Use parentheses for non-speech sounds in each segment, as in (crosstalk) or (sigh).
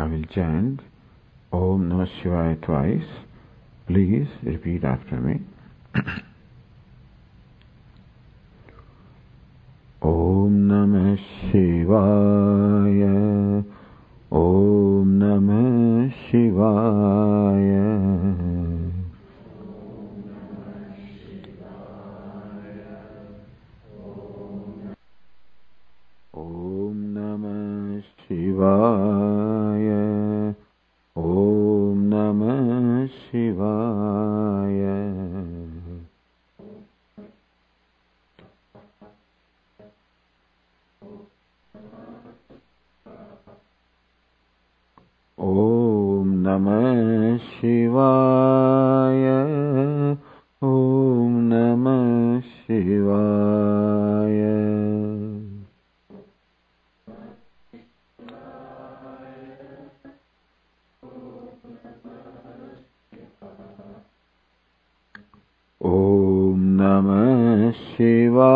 I will chant Om Namah Shivaya twice. Please repeat after me. (clears throat) वा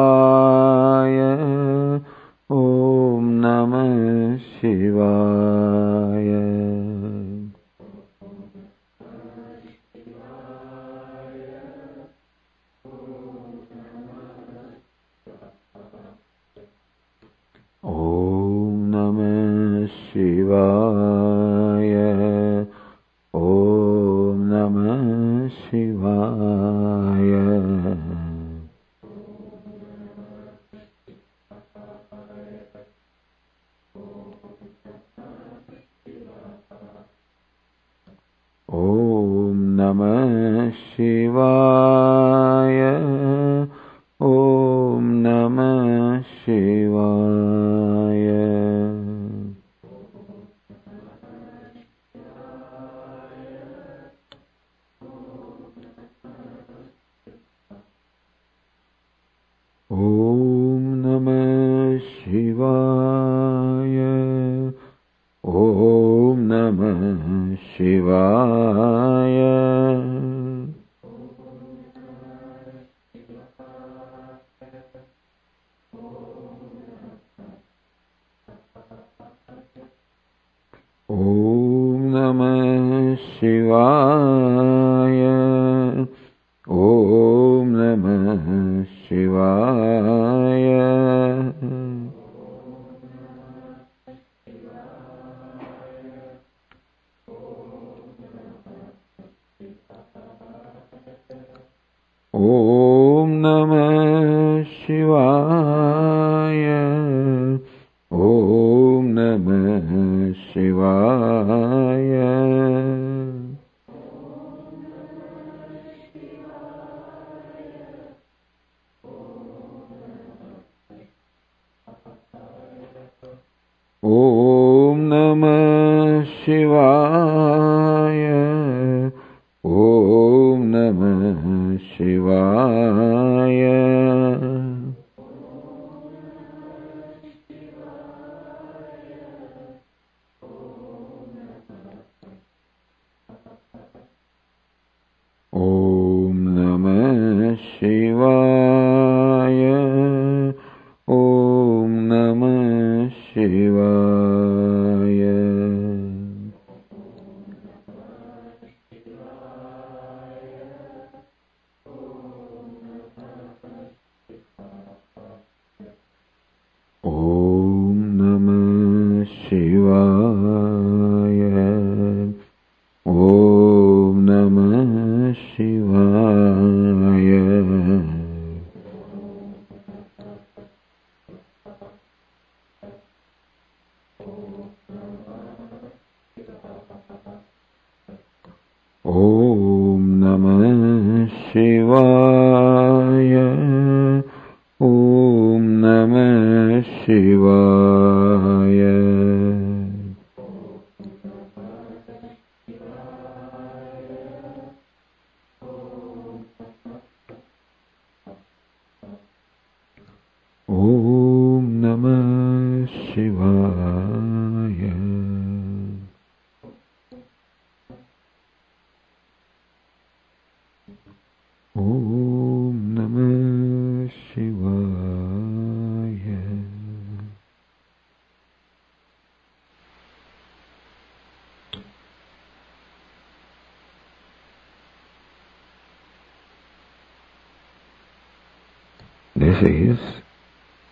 This is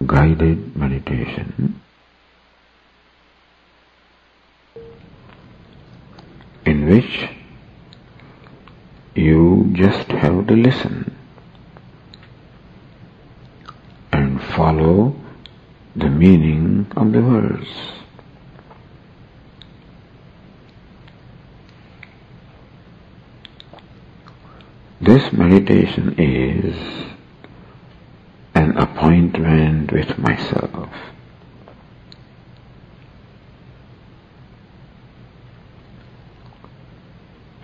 guided meditation in which you just have to listen and follow the meaning of the words. This meditation is appointment with myself.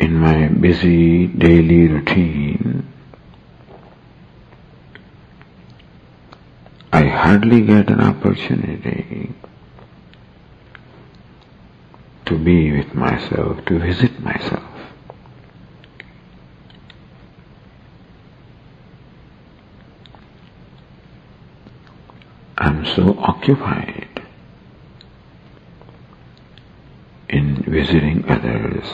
In my busy daily routine, I hardly get an opportunity to be with myself, to visit myself. Occupied in visiting others,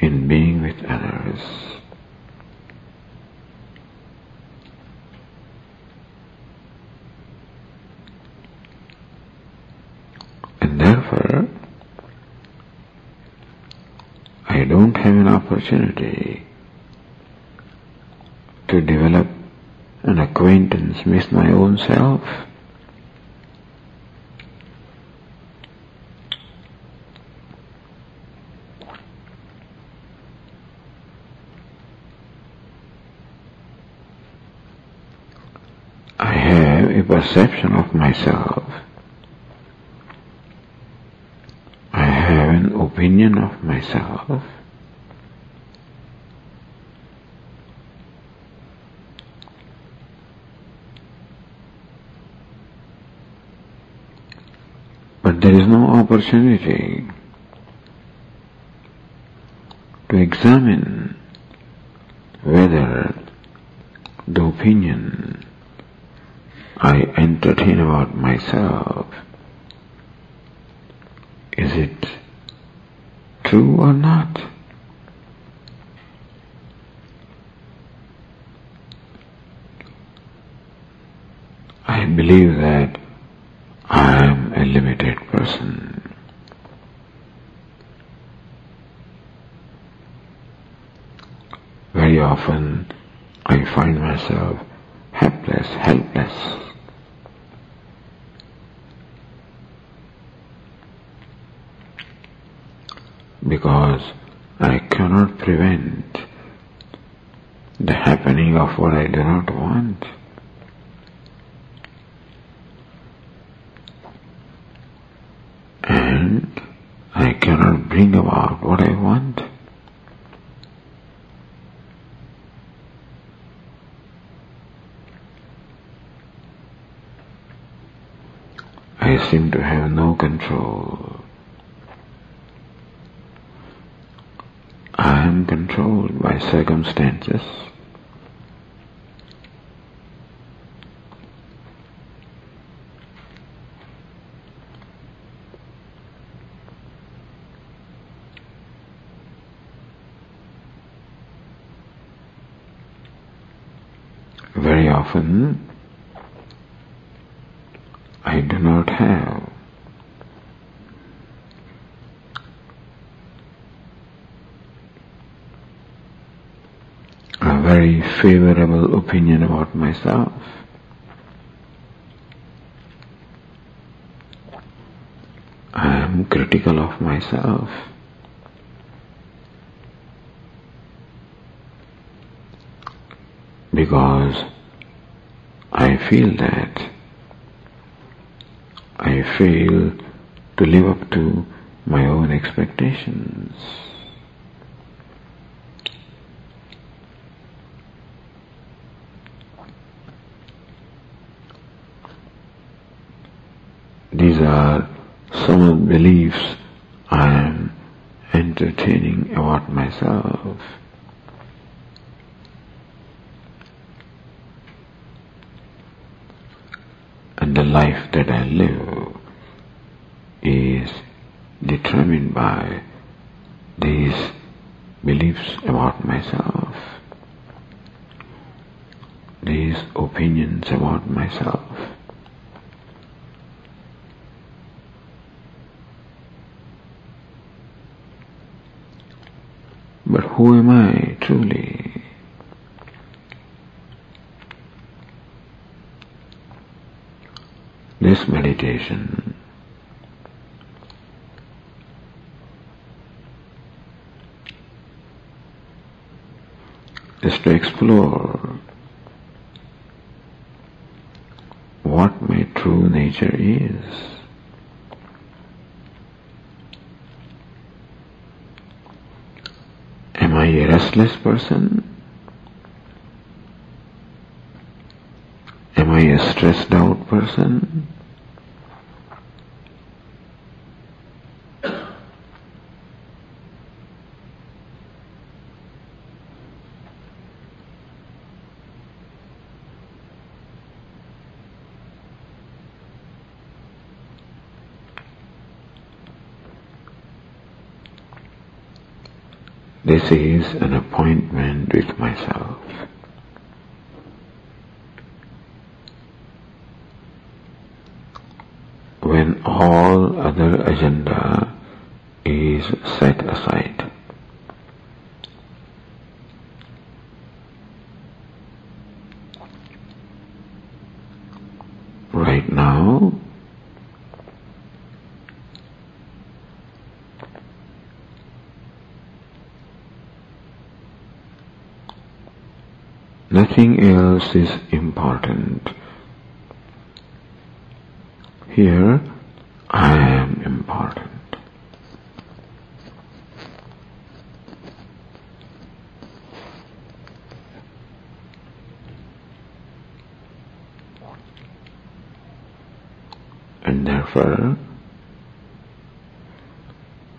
in being with others. And therefore, I don't have an opportunity to develop an acquaintance with my own self. I have a perception of myself. I have an opinion of myself. But there is no opportunity to examine whether the opinion I entertain about myself, is it true or not? I believe that I am a limited person. Very often I find myself helpless, helpless. Because I cannot prevent the happening of what I do not want. And I cannot bring about what I want. I seem to have no control. I am controlled by circumstances. Very often I do not have a very favorable opinion about myself. I am critical of myself. Because I feel that I fail to live up to my own expectations. These are some of the beliefs I am entertaining about myself. And the life that I live is determined by these beliefs about myself. these opinions about myself. But who am I truly? This meditation is to explore what my true nature is. Am Restless person? Am I a stressed out person? This is an appointment with myself. When all other agenda is set aside. Right now, Nothing else is important. Here, I am important. And therefore,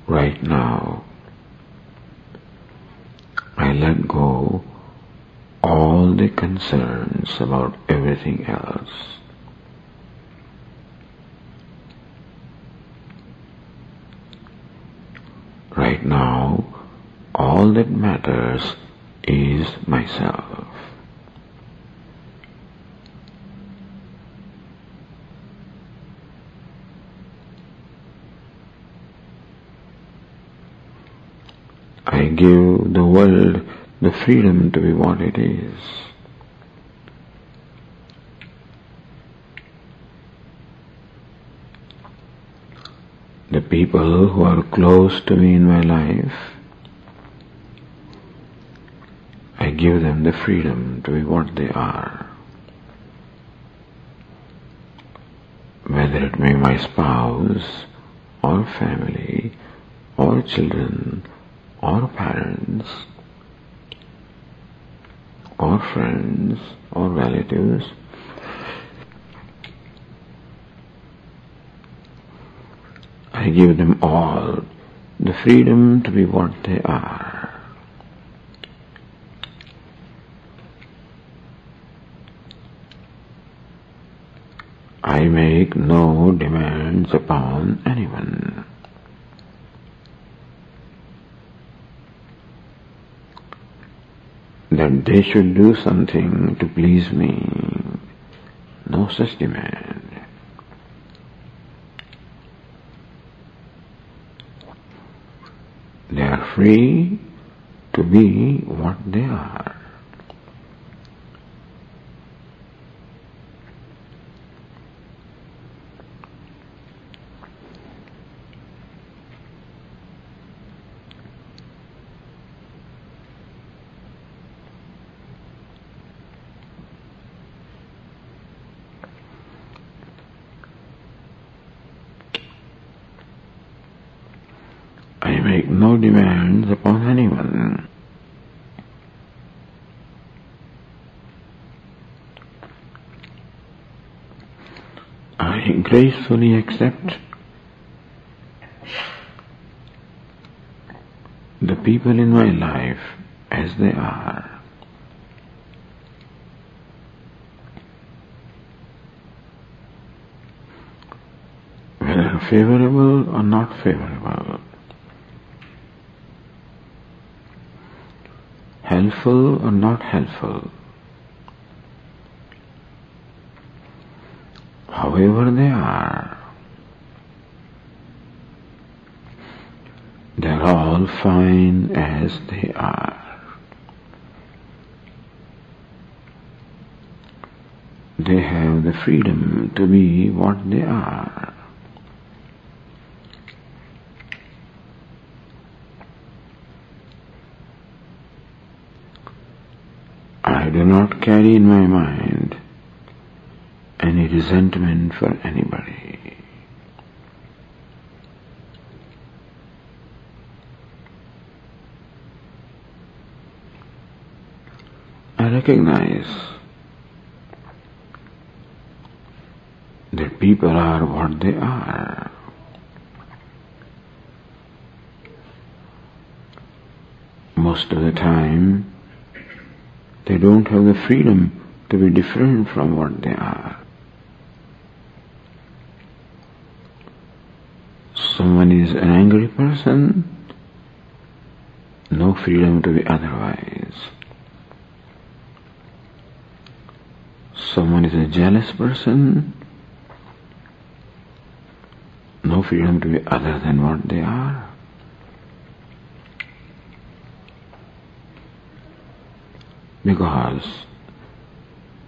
right now, I let go all the about everything else. Right now, all that matters is myself. I give the world the freedom to be what it is. The people who are close to me in my life, I give them the freedom to be what they are. Whether it be my spouse, or family, or children, or parents, or friends or relatives. I give them all the freedom to be what they are. I make no demands upon anyone. that they should do something to please me. No such demand. They are free to be what they are. I make no demands upon anyone. Gracefully accept the people in my life as they are. Whether favorable or not favorable. helpful or not helpful. However they are. They're all fine as they are. They have the freedom to be what they are. I do not carry in my mind resentment for anybody. I recognize that people are what they are. Most of the time, they don't have the freedom to be different from what they are. Someone is an angry person, no freedom to be otherwise. Someone is a jealous person, no freedom to be other than what they are. Because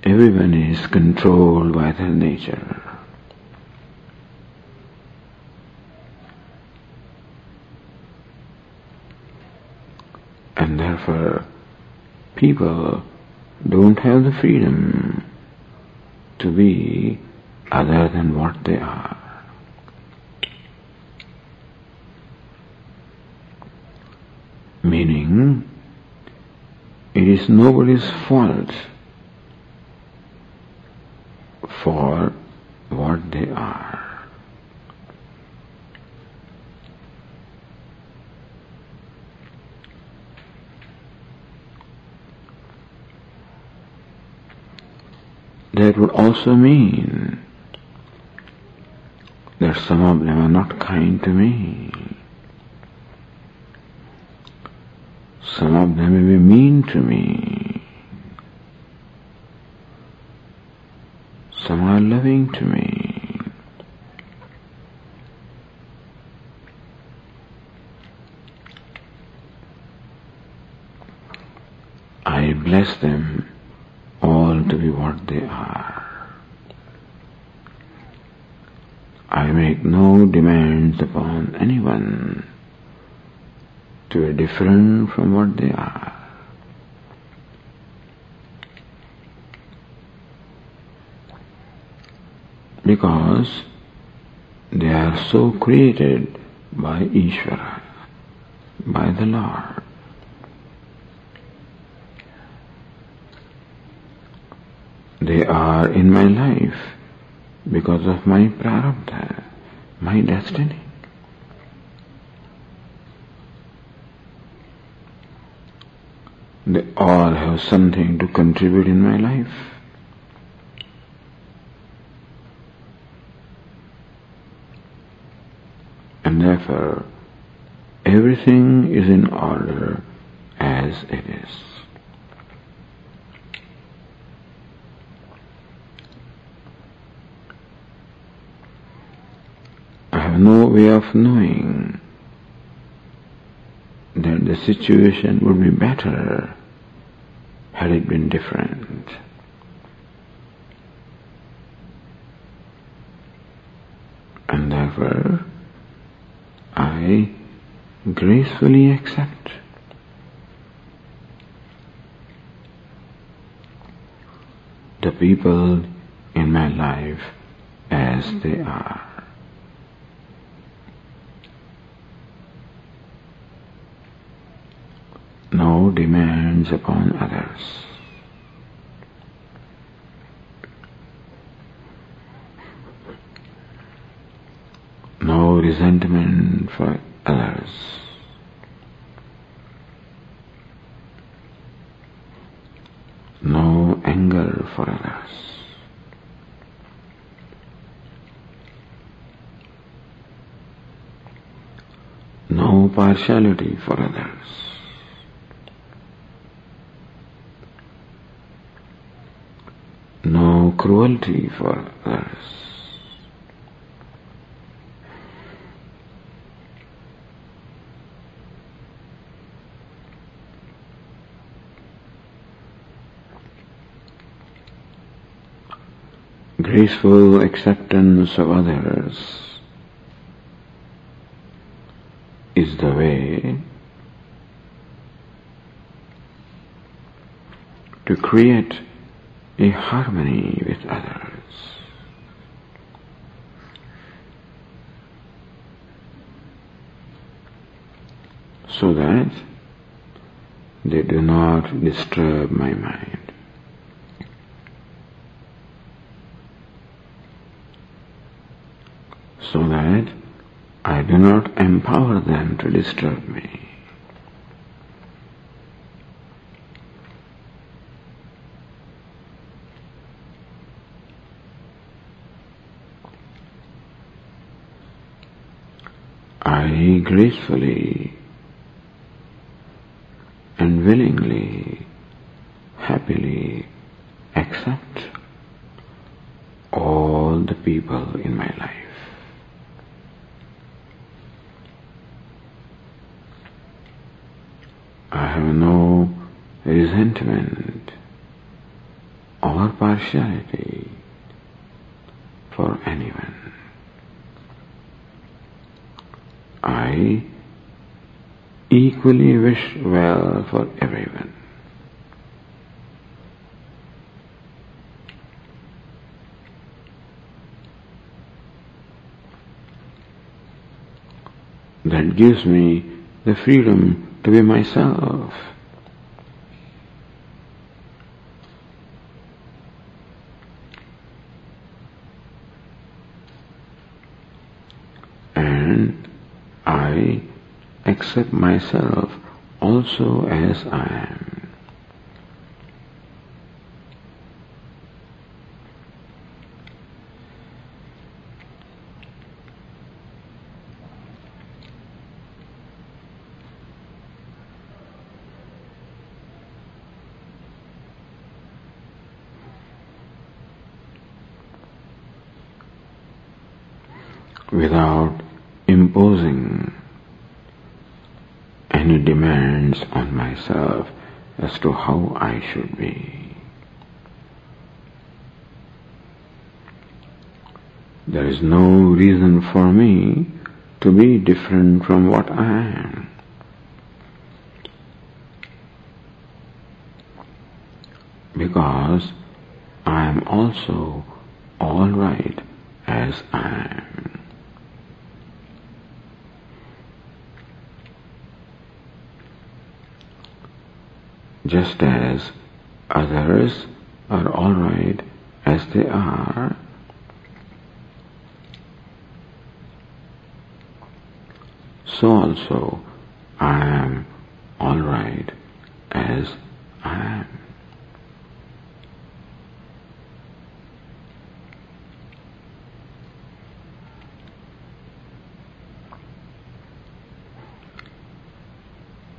everyone is controlled by their nature. And therefore, people don't have the freedom to be other than what they are. Meaning, it is nobody's fault for what they are. That would also mean that some of them are not kind to me. Some of them may be mean to me. Some are loving to me. I bless them to be what they are. I make no demands upon anyone to be different from what they are. Because they are so created by Ishvara, by the Lord. They are in my life because of my prarabdha, my destiny. They all have something to contribute in my life. And therefore, everything is in order as it is. No way of knowing that the situation would be better had it been different. And therefore, I gracefully accept the people in my life as they are. no demands upon others. No resentment for others. No anger for others. No partiality for others. cruelty for others. Graceful acceptance of others is the way to create a harmony with others. So that they do not disturb my mind. So that I do not empower them to disturb me. Gracefully and willingly, happily accept all the people in my life. I have no resentment or partiality for anyone. I equally wish well for everyone. That gives me the freedom to be myself. And I accept myself also as I am. Without imposing any demands on myself as to how I should be. There is no reason for me to be different from what I am. Because I am also all right as I am. Just as others are all right as they are. So also I am all right as I am.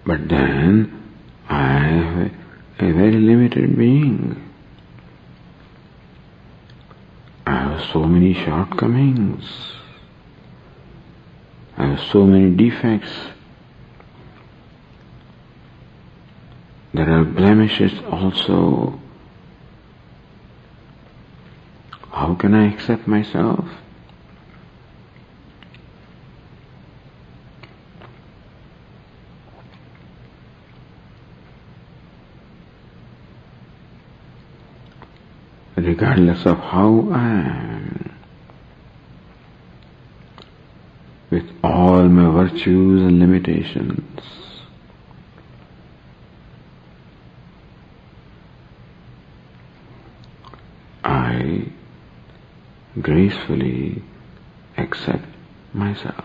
But then I am a very limited being. I have so many shortcomings. I have so many defects. There are blemishes also. How can I accept myself? Regardless of how I am, with all my virtues and limitations. I gracefully accept myself.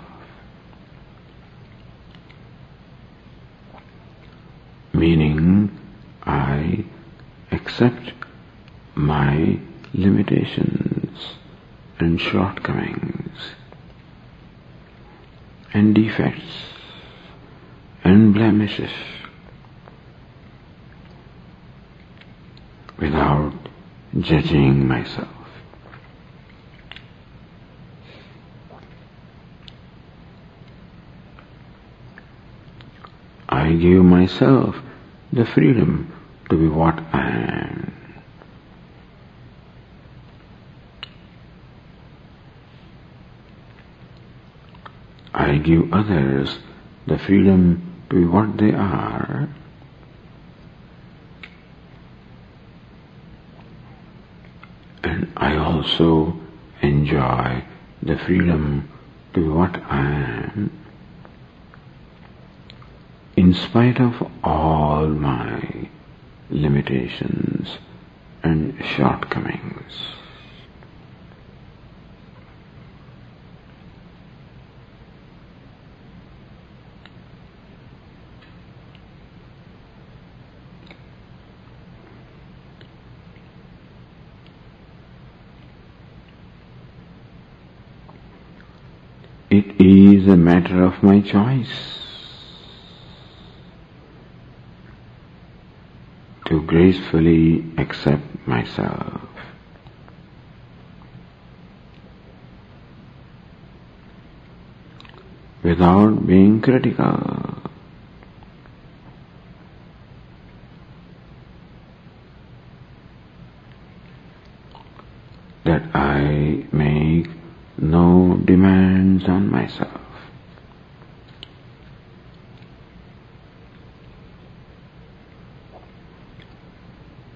Meaning, I accept my limitations and shortcomings and defects and blemishes without judging myself. I give myself the freedom to be what I am. I give others the freedom to be what they are, and I also enjoy the freedom to be what I am, in spite of all my limitations and shortcomings. It is a matter of my choice to gracefully accept myself. Without being critical. That I make no demands on myself.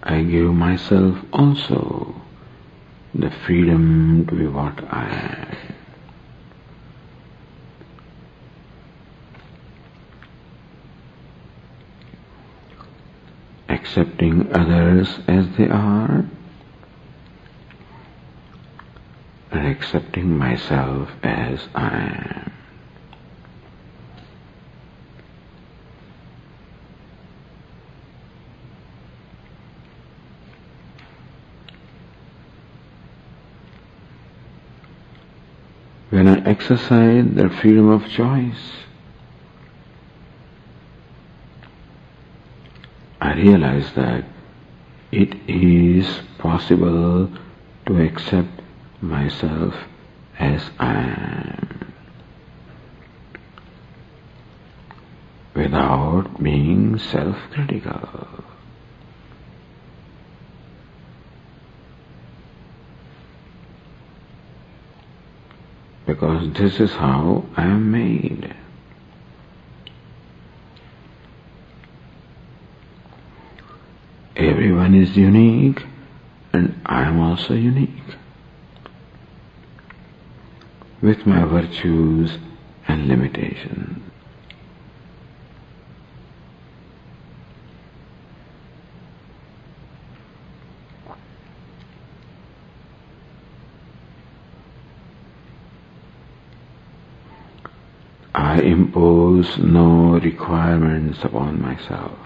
I give myself also the freedom to be what I am. Accepting others as they are and accepting myself as I am. When I exercise the freedom of choice, I realize that it is possible to accept myself as I am without being self-critical. Because this is how I am made. Everyone is unique and I am also unique with my virtues and limitations. I impose no requirements upon myself.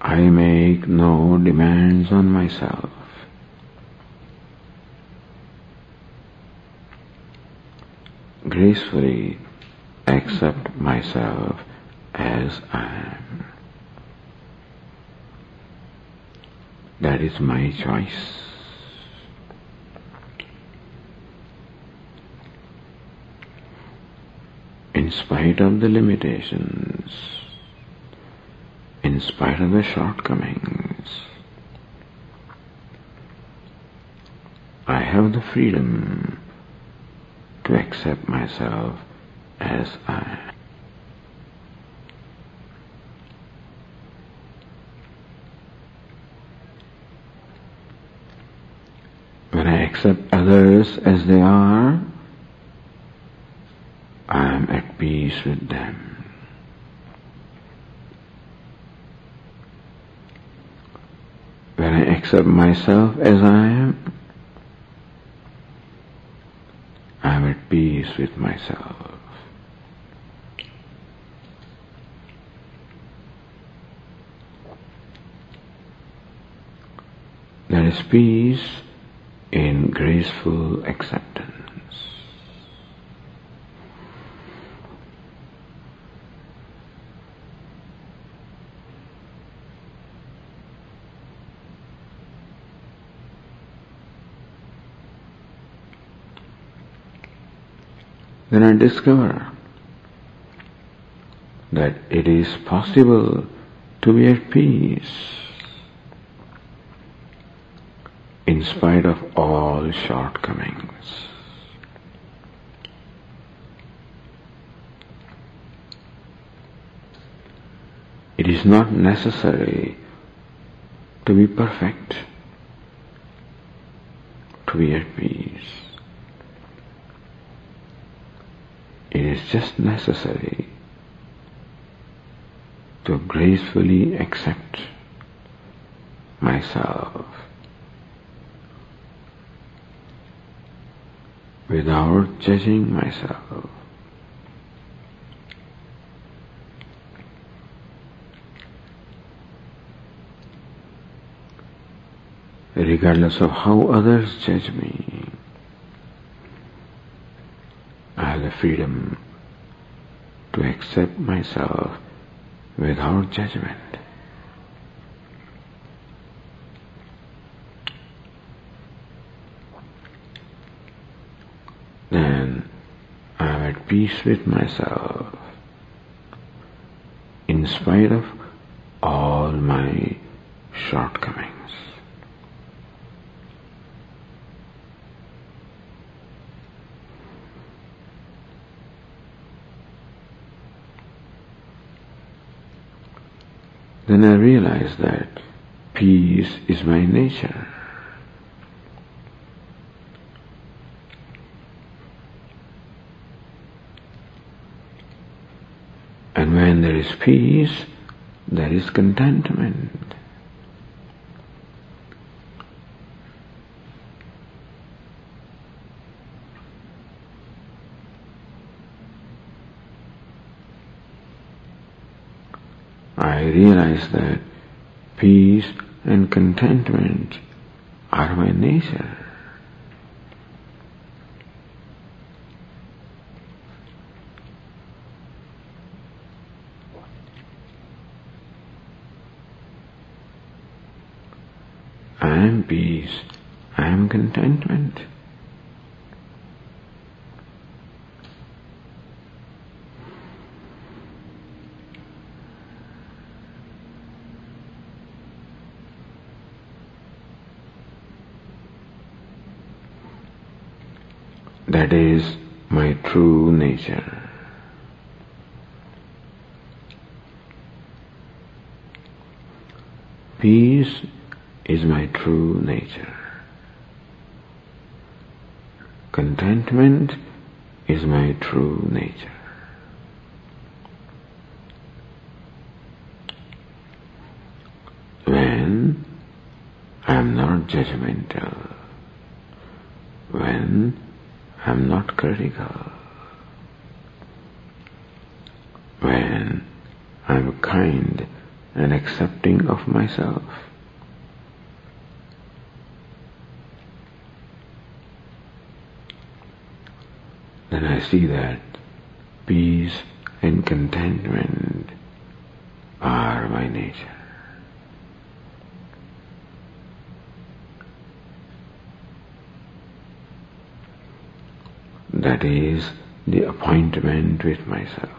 I make no demands on myself. Gracefully accept myself as I am. That is my choice. In spite of the limitations, in spite of the shortcomings. I have the freedom to accept myself as I am. When I accept others as they are, I am at peace with them. when I accept myself as I am, I am at peace with myself. There is peace in graceful acceptance. then I discover that it is possible to be at peace in spite of all shortcomings. It is not necessary to be perfect, to be at peace. It is just necessary to gracefully accept myself without judging myself. regardless of how others judge me. I have the freedom to accept myself without judgment. Then I am at peace with myself in spite of all my shortcomings. Then I realized that peace is my nature. And when there is peace, there is contentment. I realize that peace and contentment are my nature. I am peace, I am contentment. That is my true nature. Peace is my true nature. Contentment is my true nature. When I am not judgmental, when I'm not critical. When I'm kind and accepting of myself. Then I see that peace and contentment are my nature. That is the appointment with myself.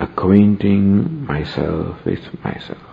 Acquainting myself with myself.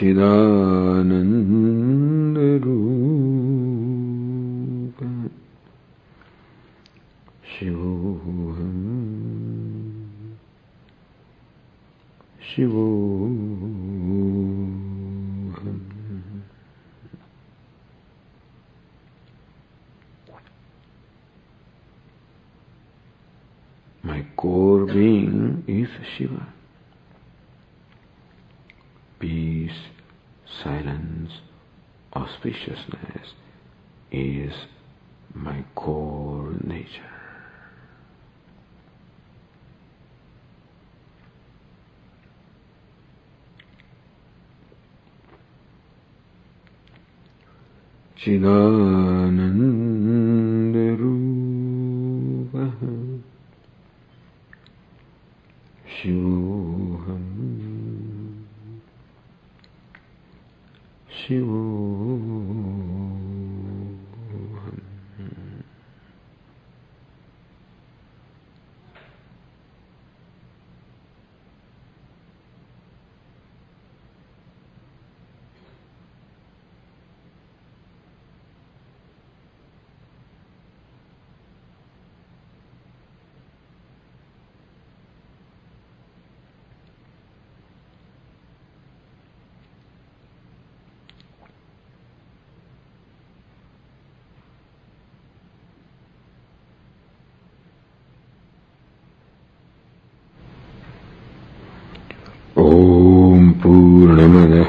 지나는 पूर्णमदः